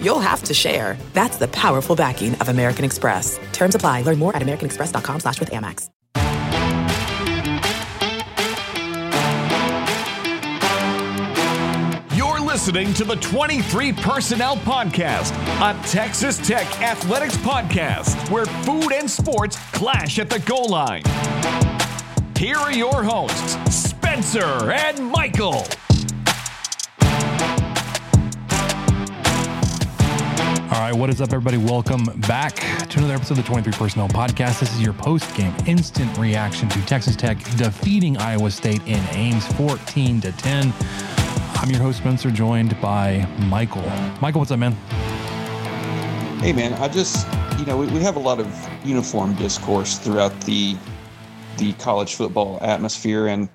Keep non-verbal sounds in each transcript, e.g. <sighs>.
you'll have to share. That's the powerful backing of American Express. Terms apply. Learn more at americanexpress.com slash with Amex. You're listening to the 23 Personnel Podcast, a Texas Tech athletics podcast where food and sports clash at the goal line. Here are your hosts, Spencer and Michael. All right, what is up, everybody? Welcome back to another episode of the 23 Personnel Podcast. This is your post game instant reaction to Texas Tech defeating Iowa State in Ames 14 to 10. I'm your host, Spencer, joined by Michael. Michael, what's up, man? Hey, man, I just, you know, we, we have a lot of uniform discourse throughout the the college football atmosphere, and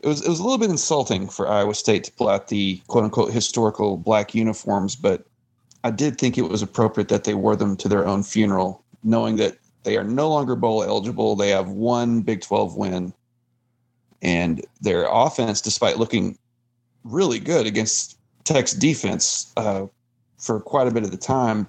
it was it was a little bit insulting for Iowa State to pull out the quote unquote historical black uniforms, but I did think it was appropriate that they wore them to their own funeral, knowing that they are no longer bowl eligible. They have one Big 12 win, and their offense, despite looking really good against Tech's defense uh, for quite a bit of the time,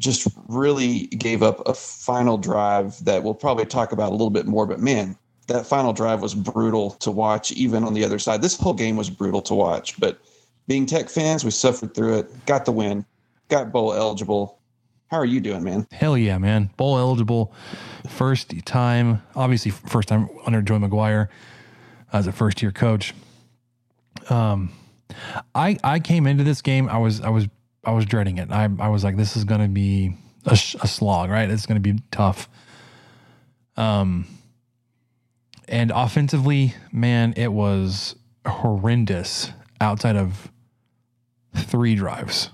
just really gave up a final drive that we'll probably talk about a little bit more. But man, that final drive was brutal to watch, even on the other side. This whole game was brutal to watch. But being Tech fans, we suffered through it, got the win, got bowl eligible. How are you doing, man? Hell yeah, man. Bowl eligible. First time, obviously, first time under Joey McGuire as a first year coach. Um, I I came into this game. I was I was I was dreading it. I I was like, this is going to be a, a slog, right? It's going to be tough. Um, and offensively, man, it was horrendous outside of three drives.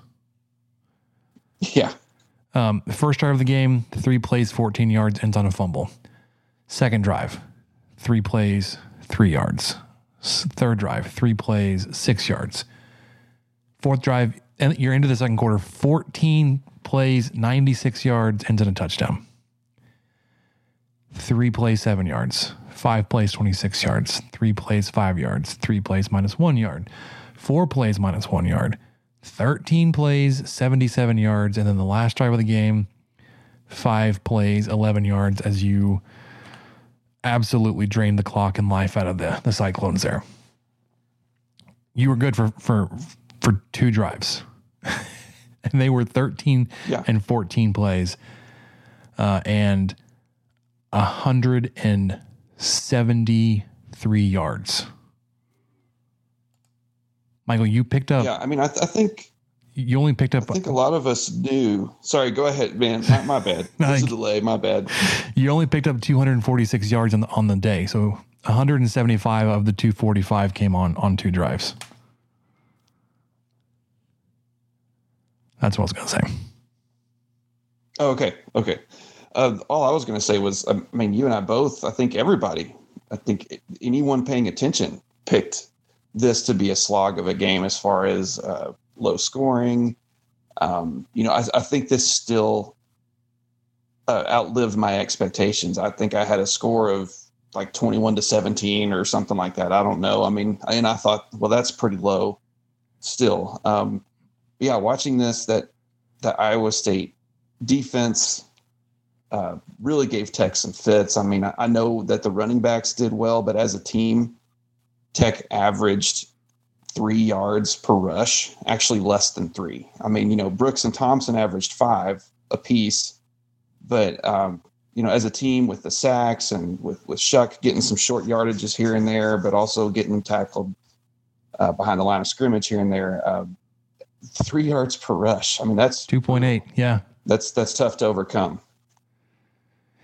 Yeah. Um, first drive of the game, three plays, 14 yards, ends on a fumble. Second drive, three plays, three yards. Third drive, three plays, six yards. Fourth drive, and you're into the second quarter, 14 plays, 96 yards, ends in a touchdown. Three plays, seven yards. Five plays, 26 yards. Three plays, five yards. Three plays, minus one yard. Four plays, minus one yard. 13 plays, 77 yards. And then the last drive of the game, five plays, 11 yards as you absolutely drained the clock and life out of the, the Cyclones there. You were good for, for, for two drives. <laughs> and they were 13 Yeah. and 14 plays. Uh, and 173 yards. Michael, you picked up, Yeah. I mean, I, th- I think you only picked up I think a lot of us knew. Sorry, go ahead, man. My, my bad. <laughs> There's a delay. My bad. You only picked up 246 yards on the, on the day. So 175 of the 245 came on on two drives. That's what I was going to say. Oh, okay. Okay. Uh, all I was going to say was, I mean, you and I both, I think everybody, I think anyone paying attention picked this to be a slog of a game as far as uh, low scoring. Um, you know, I, I think this still uh, outlived my expectations. I think I had a score of like 21 to 17 or something like that. I don't know. I mean, and I thought, well, that's pretty low still. Um, yeah, watching this, that that Iowa State defense uh, really gave Tech some fits. I mean, I, I know that the running backs did well, but as a team, Tech averaged three yards per rush, actually less than three. I mean, you know, Brooks and Thompson averaged five apiece, but um, you know, as a team with the sacks and with with Shough getting some short yardages here and there, but also getting tackled uh, behind the line of scrimmage here and there. Uh, three yards per rush. I mean, that's 2.8. Yeah. that's that's tough to overcome.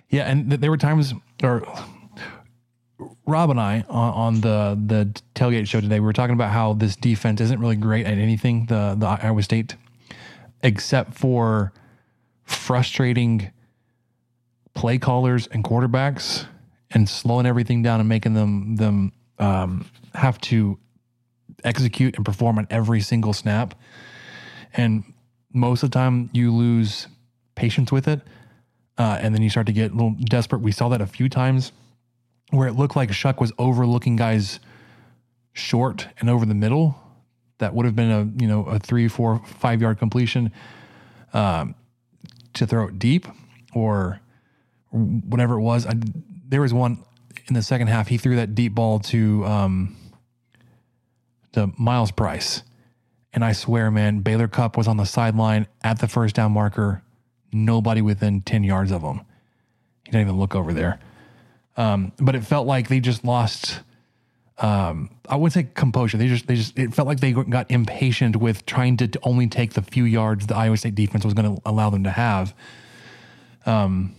Yeah, and th- there were times, or Rob and I on, on the the tailgate show today, we were talking about how this defense isn't really great at anything. The the Iowa State, except for frustrating play callers and quarterbacks and slowing everything down and making them them um, have to execute and perform on every single snap. And most of the time, you lose patience with it, uh, and then you start to get a little desperate. We saw that a few times where it looked like Shough was overlooking guys short and over the middle. That would have been a you know a three, four, five yard completion um, to throw it deep or whatever it was. I, there was one in the second half. He threw that deep ball to um, to Myles Price, and I swear, man, Baylor Cupp was on the sideline at the first down marker. Nobody within ten yards of him. He didn't even look over there. Um, but it felt like they just lost. Um, I wouldn't say composure. They just, they just, it felt like they got impatient with trying to only take the few yards the Iowa State defense was going to allow them to have. Um,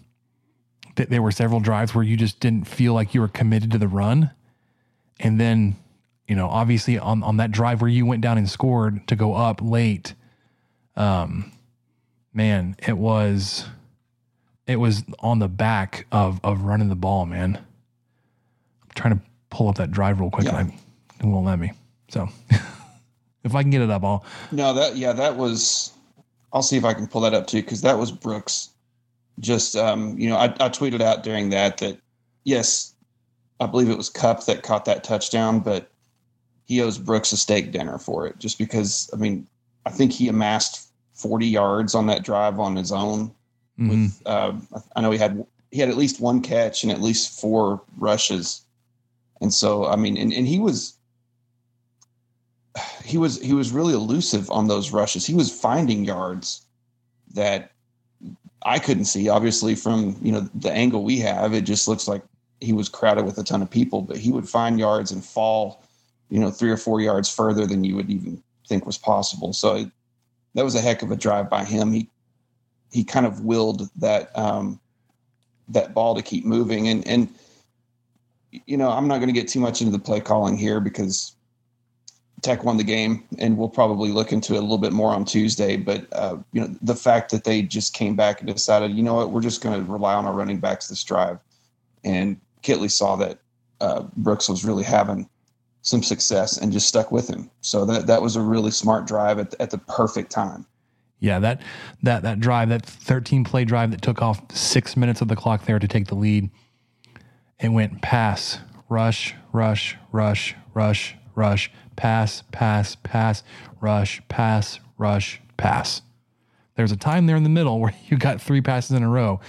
th- there were several drives where you just didn't feel like you were committed to the run, and then, you know, obviously on on that drive where you went down and scored to go up late, um, man, it was it was on the back of of running the ball, man. I'm trying to pull up that drive real quick, yeah. and I, it won't let me. So <laughs> if I can get it up, I'll. No, that yeah, that was. I'll see if I can pull that up too, because that was Brooks. Just um, you know, I, I tweeted out during that that yes, I believe it was Cupp that caught that touchdown, but he owes Brooks a steak dinner for it, just because. I mean, I think he amassed 40 yards on that drive on his own Mm-hmm. With uh, I know he had he had at least one catch and at least four rushes, and so I mean, and, and he was he was he was really elusive on those rushes. He was finding yards that I couldn't see. Obviously, from you know the angle we have, it just looks like he was crowded with a ton of people. But he would find yards and fall, you know, three or four yards further than you would even think was possible. So it, that was a heck of a drive by him. He he kind of willed that um, that ball to keep moving. And and you know, I'm not going to get too much into the play calling here because Tech won the game, and we'll probably look into it a little bit more on Tuesday. But uh, you know, the fact that they just came back and decided, you know what, we're just going to rely on our running backs this drive, and Kittley saw that uh, Brooks was really having some success and just stuck with him. So that that was a really smart drive at, at the perfect time. Yeah, that that that drive, that 13 play drive that took off six minutes of the clock there to take the lead, it went pass, rush, rush, rush, rush, rush, pass, pass, pass, rush, pass, rush, pass. There's a time there in the middle <laughs> where you got three passes in a row,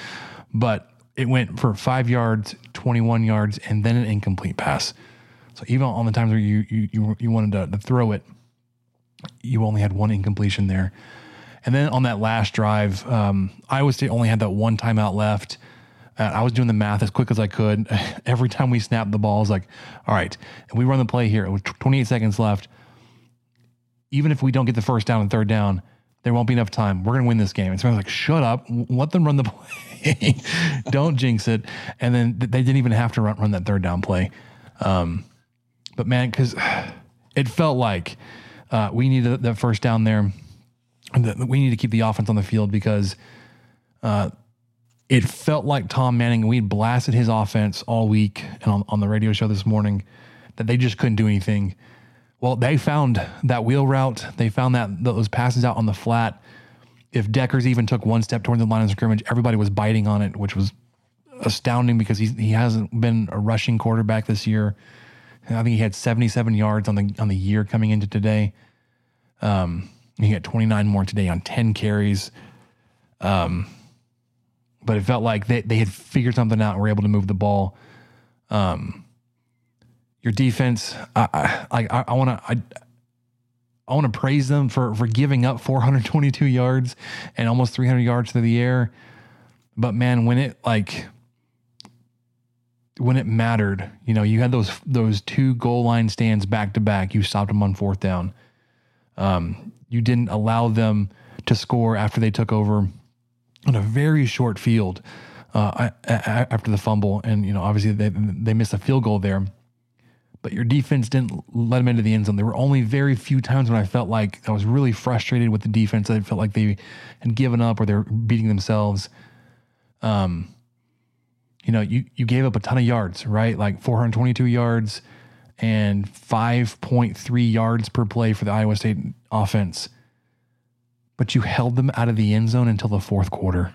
but it went for five yards, 21 yards, and then an incomplete pass. So even on the times where you you you, you wanted to, to throw it, you only had one incompletion there. And then on that last drive, um, Iowa State only had that one timeout left. Uh, I was doing the math as quick as I could. <laughs> Every time we snapped the ball, I was like, all right, and we run the play here. With 28 seconds left. Even if we don't get the first down and third down, there won't be enough time. We're going to win this game. And so I was like, shut up. Let them run the <laughs> play. don't jinx it. And then they didn't even have to run, run that third down play. Um, but man, because <sighs> it felt like uh, we needed that first down there we need to keep the offense on the field because uh, it felt like Tom Manning, we had blasted his offense all week and on, on the radio show this morning that they just couldn't do anything. Well, they found that wheel route. They found that those passes out on the flat. If Dekkers even took one step toward the line of scrimmage, everybody was biting on it, which was astounding because he he hasn't been a rushing quarterback this year. I think he had 77 yards on the on the year coming into today. Um, he got 29 more today on 10 carries. Um, but it felt like they, they had figured something out and were able to move the ball. Um, your defense, I I I, want to I, I want to praise them for for giving up 422 yards and almost 300 yards through the air. But man, when it like when it mattered, you know, you had those those two goal line stands back to back. You stopped them on fourth down. Um, you didn't allow them to score after they took over on a very short field uh, after the fumble, and you know obviously they they missed a field goal there. But your defense didn't let them into the end zone. There were only very few times when I felt like I was really frustrated with the defense. I felt like they had given up or they're beating themselves. Um, you know, you, you gave up a ton of yards, right? Like 422 yards and 5.3 yards per play for the Iowa State offense. But you held them out of the end zone until the fourth quarter.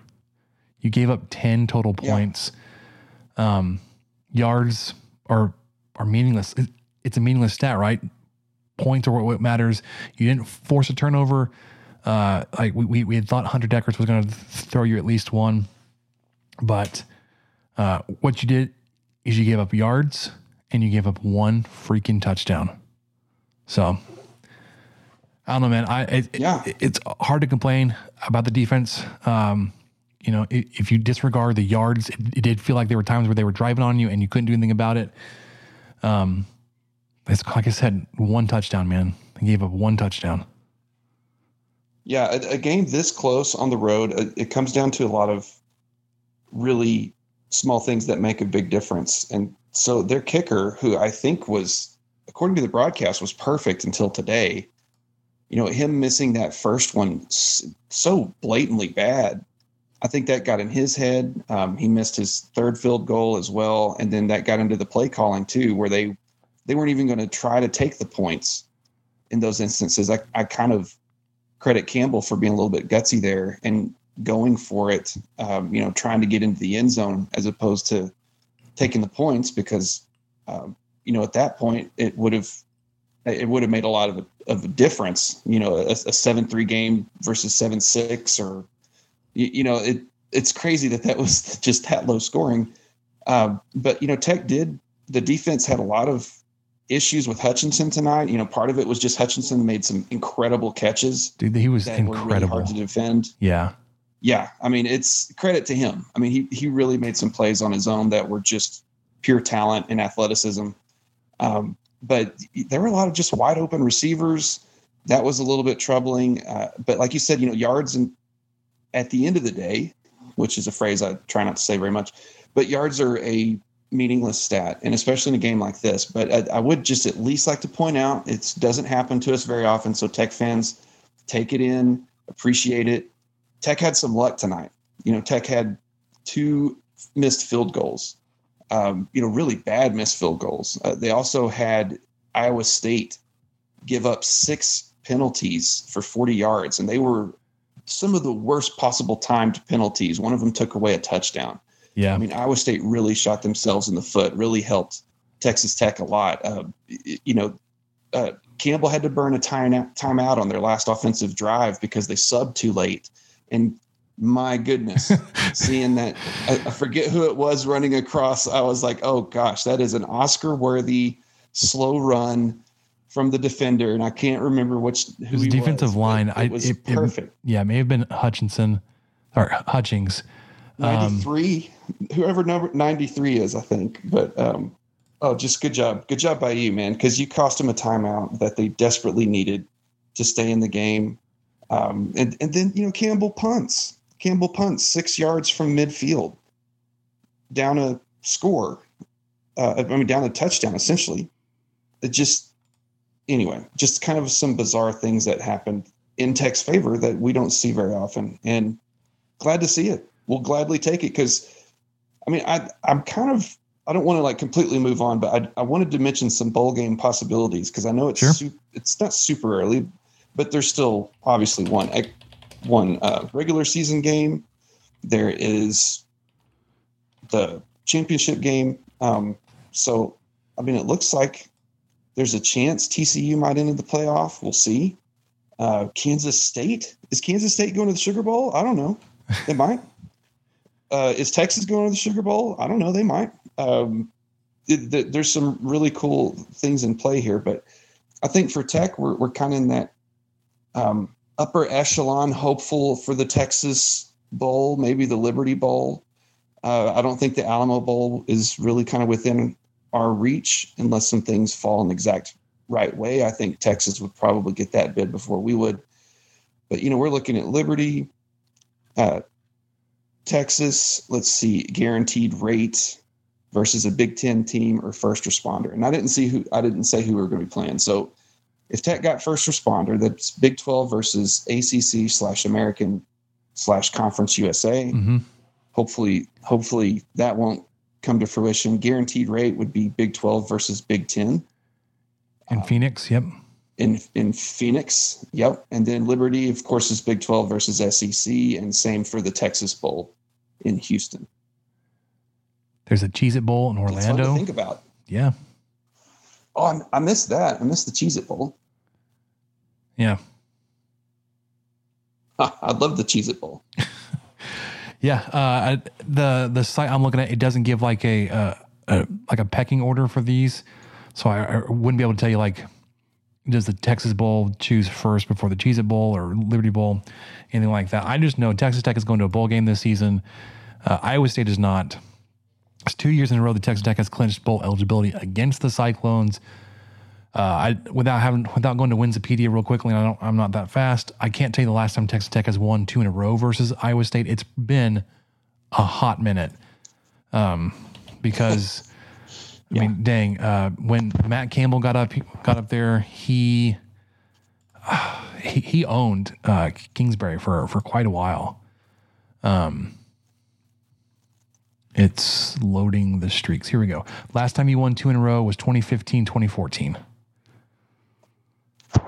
You gave up 10 total points. Yeah. Um, yards are are meaningless. It's a meaningless stat, right? Points are what matters. You didn't force a turnover. Uh, like we, we, we had thought Hunter Dekkers was going to throw you at least one, but uh, what you did is you gave up yards and you gave up one freaking touchdown. So I don't know, man. I it, yeah, it, it's hard to complain about the defense. Um, you know, if you disregard the yards, it, it, did feel like there were times where they were driving on you and you couldn't do anything about it. Um, it's like I said, one touchdown, man. They gave up one touchdown. Yeah, a, a game this close on the road, uh, it comes down to a lot of really small things that make a big difference. And so their kicker, who I think was, according to the broadcast, was perfect until today. You know, him missing that first one so blatantly bad. I think that got in his head. Um, he missed his third field goal as well, and then that got into the play calling too, where they they weren't even going to try to take the points in those instances. I, I kind of credit Campbell for being a little bit gutsy there and going for it, um, you know, trying to get into the end zone as opposed to taking the points because, um, you know, at that point it would have it would have made a lot of a, of a difference. You know, a, a seven three game versus seven six, or you, you, know, it it's crazy that that was <laughs> just that low scoring. Um, but you know, Tech did the defense had a lot of issues with Hutchinson tonight. You know, part of it was just Hutchinson made some incredible catches. Dude, he was incredible. Really hard to defend. Yeah yeah, I mean, it's credit to him. I mean, he he really made some plays on his own that were just pure talent and athleticism. Um, but there were a lot of just wide open receivers. That was a little bit troubling. Uh, but like you said, you know, yards and at the end of the day, which is a phrase I try not to say very much, but yards are a meaningless stat, and especially in a game like this. But I, I would just at least like to point out it doesn't happen to us very often. So Tech fans, take it in, appreciate it Tech had some luck tonight. You know, Tech had two missed field goals. Um, you know, really bad missed field goals. Uh, they also had Iowa State give up six penalties for 40 yards, and they were some of the worst possible timed penalties. One of them took away a touchdown. Yeah. I mean, Iowa State really shot themselves in the foot, really helped Texas Tech a lot. Uh, you know, uh, Campbell had to burn a time, timeout on their last offensive drive because they subbed too late and my goodness, <laughs> seeing that I, I, forget who it was running across, I was like, oh gosh, that is an Oscar worthy slow run from the defender, and I can't remember which who His defensive was, line. It was it, perfect. It, yeah, it may have been Hutchinson or Hutchings. Um, 93, whoever number 93 is, I think. But um, oh, just good job. Good job by you, man, because you cost them a timeout that they desperately needed to stay in the game. Um, and, and then, you know, Campbell punts. Campbell punts six yards from midfield down a score. Uh, I mean, down a touchdown, essentially. It just, anyway, just kind of some bizarre things that happened in Tech's favor that we don't see very often. And glad to see it. We'll gladly take it because, I mean, I, I'm kind of I don't want to like completely move on, but I, I wanted to mention some bowl game possibilities because I know it's sure. su- it's not super early, but there's still obviously one one uh, regular season game. There is the championship game. Um, so, I mean, it looks like there's a chance TCU might enter the playoff. We'll see. Uh, Kansas State is Kansas State going to the Sugar Bowl? I don't know. They might. <laughs> Uh, is Texas going to the Sugar Bowl? I don't know. They might. Um, it, it, there's some really cool things in play here, but I think for Tech, we're we're kind of in that um, upper echelon hopeful for the Texas Bowl, maybe the Liberty Bowl. Uh, I don't think the Alamo Bowl is really kind of within our reach unless some things fall in the exact right way. I think Texas would probably get that bid before we would. But, you know, we're looking at Liberty, uh, Texas, let's see, guaranteed rate versus a Big Ten team or first responder. And I didn't see who, I didn't say who we were going to be playing. So if Tech got first responder, that's Big 12 versus ACC slash American slash Conference USA. Mm-hmm. Hopefully, hopefully that won't come to fruition. Guaranteed rate would be Big 12 versus Big 10 In Phoenix, yep. in in Phoenix. Yep. And then Liberty, of course, is Big 12 versus SEC, and same for the Texas Bowl in Houston. There's a Cheez It Bowl in It's fun to Orlando. think about. Yeah. Oh, I, I missed that. I missed the Cheez It Bowl. Yeah. <laughs> I'd love the Cheez It Bowl. <laughs> Yeah, uh, the the site I'm looking at it doesn't give like a, uh, a like a pecking order for these, so I, I wouldn't be able to tell you like does the Texas Bowl choose first before the Cheez It Bowl or Liberty Bowl, anything like that. I just know Texas Tech is going to a bowl game this season. Uh, Iowa State is not. It's two years in a row that Texas Tech has clinched bowl eligibility against the Cyclones. Uh, I without having without going to Winsipedia real quickly, and I don't, I'm not that fast. I can't tell you the last time Texas Tech has won two in a row versus Iowa State. It's been a hot minute, um, because I mean, dang, uh, when Matt Campbell got up got up there, he <sighs> he, he owned uh, Kingsbury for for quite a while. Um, it's loading the streaks. Here we go. Last time he won two in a row was 2015, 2014.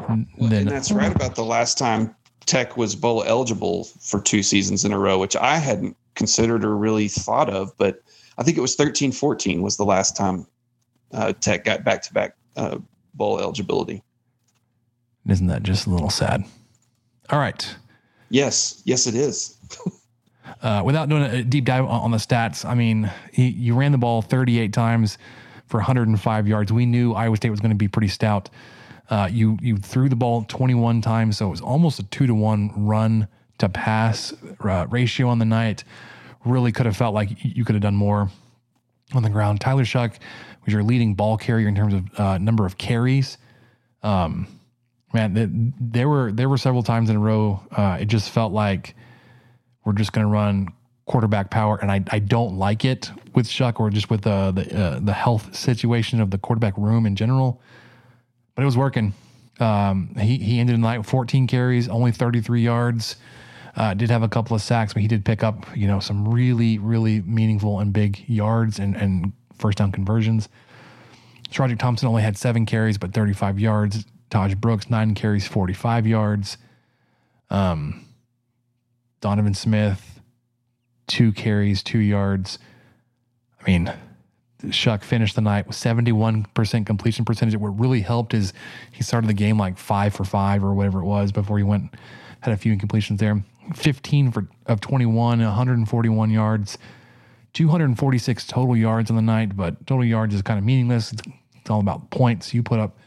And that's right about the last time Tech was bowl eligible for two seasons in a row, which I hadn't considered or really thought of. But I think it was 13 14 was the last time uh, Tech got back to back bowl eligibility. isn't that just a little sad? All right. Yes, yes, it is. <laughs> Uh, without doing a deep dive on on the stats, I mean, he, you ran the ball 38 times for 105 yards. We knew Iowa State was going to be pretty stout. Uh, you you threw the ball 21 times, so it was almost a two to one run to pass uh, ratio on the night. Really could have felt like you could have done more on the ground. Tyler Shough was your leading ball carrier in terms of uh, number of carries. Um, man, th- there were there were several times in a row. Uh, it just felt like we're just going to run quarterback power, and I, I don't like it with Shough or just with the uh, the health situation of the quarterback room in general. But it was working. Um, he he ended the night with 14 carries, only 33 yards. Uh, did have a couple of sacks, but he did pick up you know some really really meaningful and big yards and and first down conversions. SaRodorick Thompson only had seven carries, but 35 yards. Tahj Brooks nine carries, 45 yards. Um, Donovan Smith, two carries, two yards. I mean, Shough finished the night with 71% completion percentage. What really helped is he started the game like five for five or whatever it was before he went, had a few incompletions there. 15 for of 21, 141 yards, 246 total yards on the night, but total yards is kind of meaningless. It's, it's all about points. You put up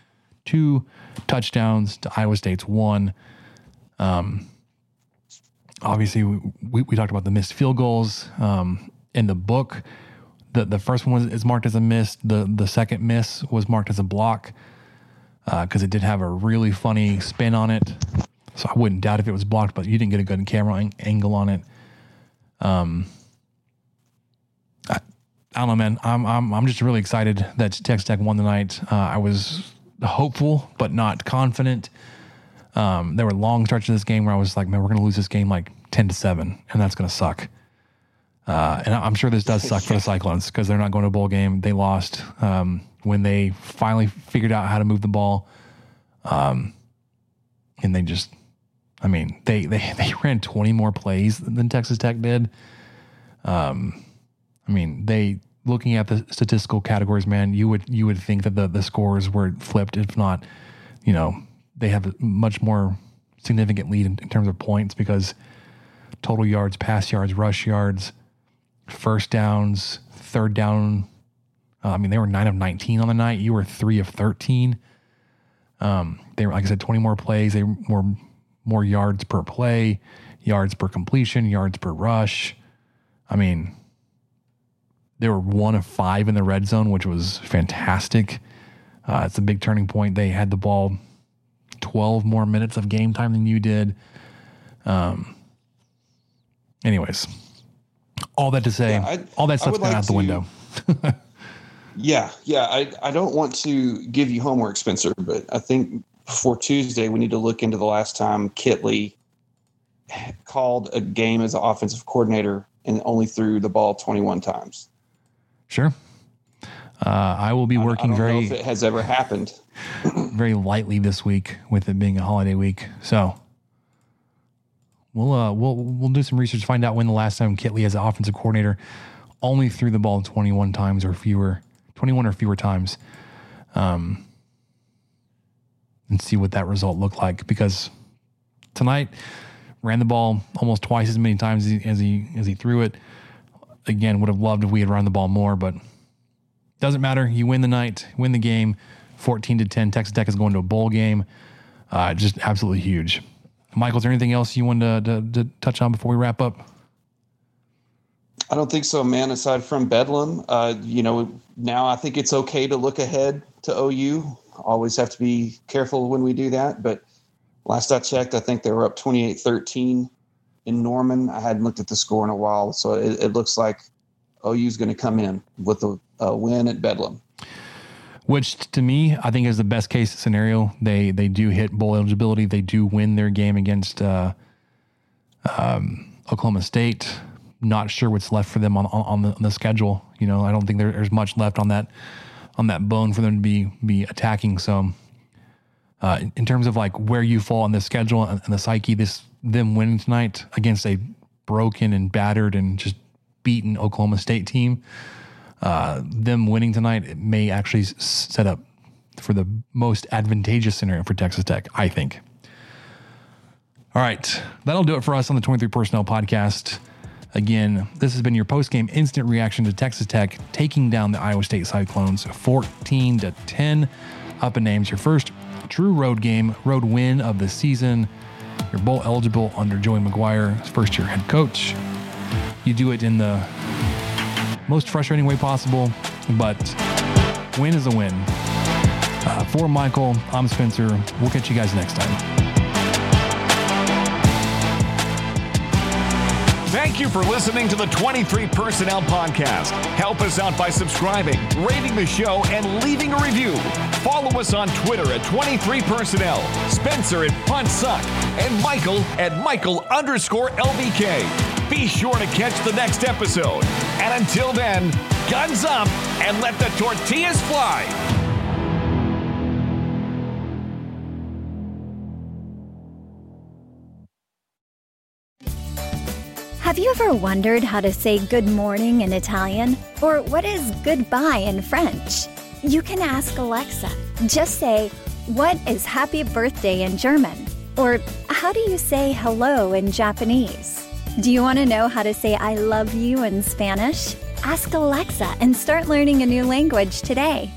two touchdowns to Iowa State's one. Um, obviously we, we talked about the missed field goals um, in the book. The the first one was is marked as a miss. The the second miss was marked as a block because it did have a really funny spin on it. So I wouldn't doubt if it was blocked, but you didn't get a good camera ang- angle on it. Um, I, I don't know, man. I'm I'm I'm just really excited that Texas Tech won the night. Uh, I was hopeful, but not confident. Um, there were long stretches of this game where I was like, man, we're to lose this game like 10 to 7, and that's to suck. Uh, and I'm sure this does suck for the Cyclones because they're not going to a bowl game. They lost um, when they finally figured out how to move the ball. Um, and they just, I mean, they, they, <laughs> they ran 20 more plays than Texas Tech did. Um, I mean, they, looking at the statistical categories, man, you would, you would think that the, the scores were flipped, if not, you know, they have a much more significant lead in, in terms of points because total yards, pass yards, rush yards, first downs, third down. Uh, I mean, they were nine of 19 on the night. You were three of 13. Um, they were, like I said, 20 more plays. They were more yards per play, yards per completion, yards per rush. I mean, they were one of five in the red zone, which was fantastic. Uh, it's a big turning point. They had the ball 12 more minutes of game time than you did. Um, anyways, all that to say, Yeah, I- all that stuff's gone like out the to- window. <laughs> Yeah, yeah. I, I don't want to give you homework, Spencer, but I think for Tuesday we need to look into the last time Kittley called a game as an offensive coordinator and only threw the ball 21 times. Sure. Uh, I will be working very. if it has ever happened. <clears throat> very lightly this week with it being a holiday week. So we'll uh, we'll we'll do some research, find out when the last time Kittley as an offensive coordinator only threw the ball 21 times or fewer, 21 or fewer times, um, and see what that result looked like. Because tonight ran the ball almost twice as many times as he as he, as he threw it. Again, would have loved if we had run the ball more, but doesn't matter. You win the night, win the game. 14 to 10. Texas Tech is going to a bowl game. Uh, just absolutely huge. Michael, is there anything else you wanted to, to, to, touch on before we wrap up? I don't think so, man. Aside from Bedlam, uh, you know, now I think it's okay to look ahead to OU. Always have to be careful when we do that. But last I checked, I think they were up 28 13 in Norman. I hadn't looked at the score in a while. So it, it looks like OU is going to come in with a, a win at Bedlam which to me I think is the best case scenario. They they do hit bowl eligibility. They do win their game against uh, um, Oklahoma State. Not sure what's left for them on on the, on the schedule. You know, I don't think there, there's much left on that on that bone for them to be be attacking. So, uh, in, in, terms of like where you fall on the schedule and, and the psyche, this them winning tonight against a broken and battered and just beaten Oklahoma State team uh, them winning tonight may actually set up for the most advantageous scenario for Texas Tech, I think. All right, that'll do it for us on the 23 Personnel Podcast. Again, this has been your post-game instant reaction to Texas Tech taking down the Iowa State Cyclones 14 to 10 up in Ames. Your first true road game, road win of the season. You're bowl eligible under Joey McGuire, first year head coach. You do it in the most frustrating way possible, but win is a win. Uh, for Michael, I'm Spencer. We'll catch you guys next time. Thank you for listening to the 23 Personnel Podcast. Help us out by subscribing, rating the show, and leaving a review. Follow us on Twitter at 23 Personnel, Spencer at Punt Suck, and Michael at Michael underscore LVK. Be sure to catch the next episode. And until then, guns up and let the tortillas fly. Have you ever wondered how to say good morning in Italian? Or what is goodbye in French? You can ask Alexa. Just say, What is happy birthday in German? Or how do you say hello in Japanese? Do you want to know how to say I love you in Spanish? Ask Alexa and start learning a new language today.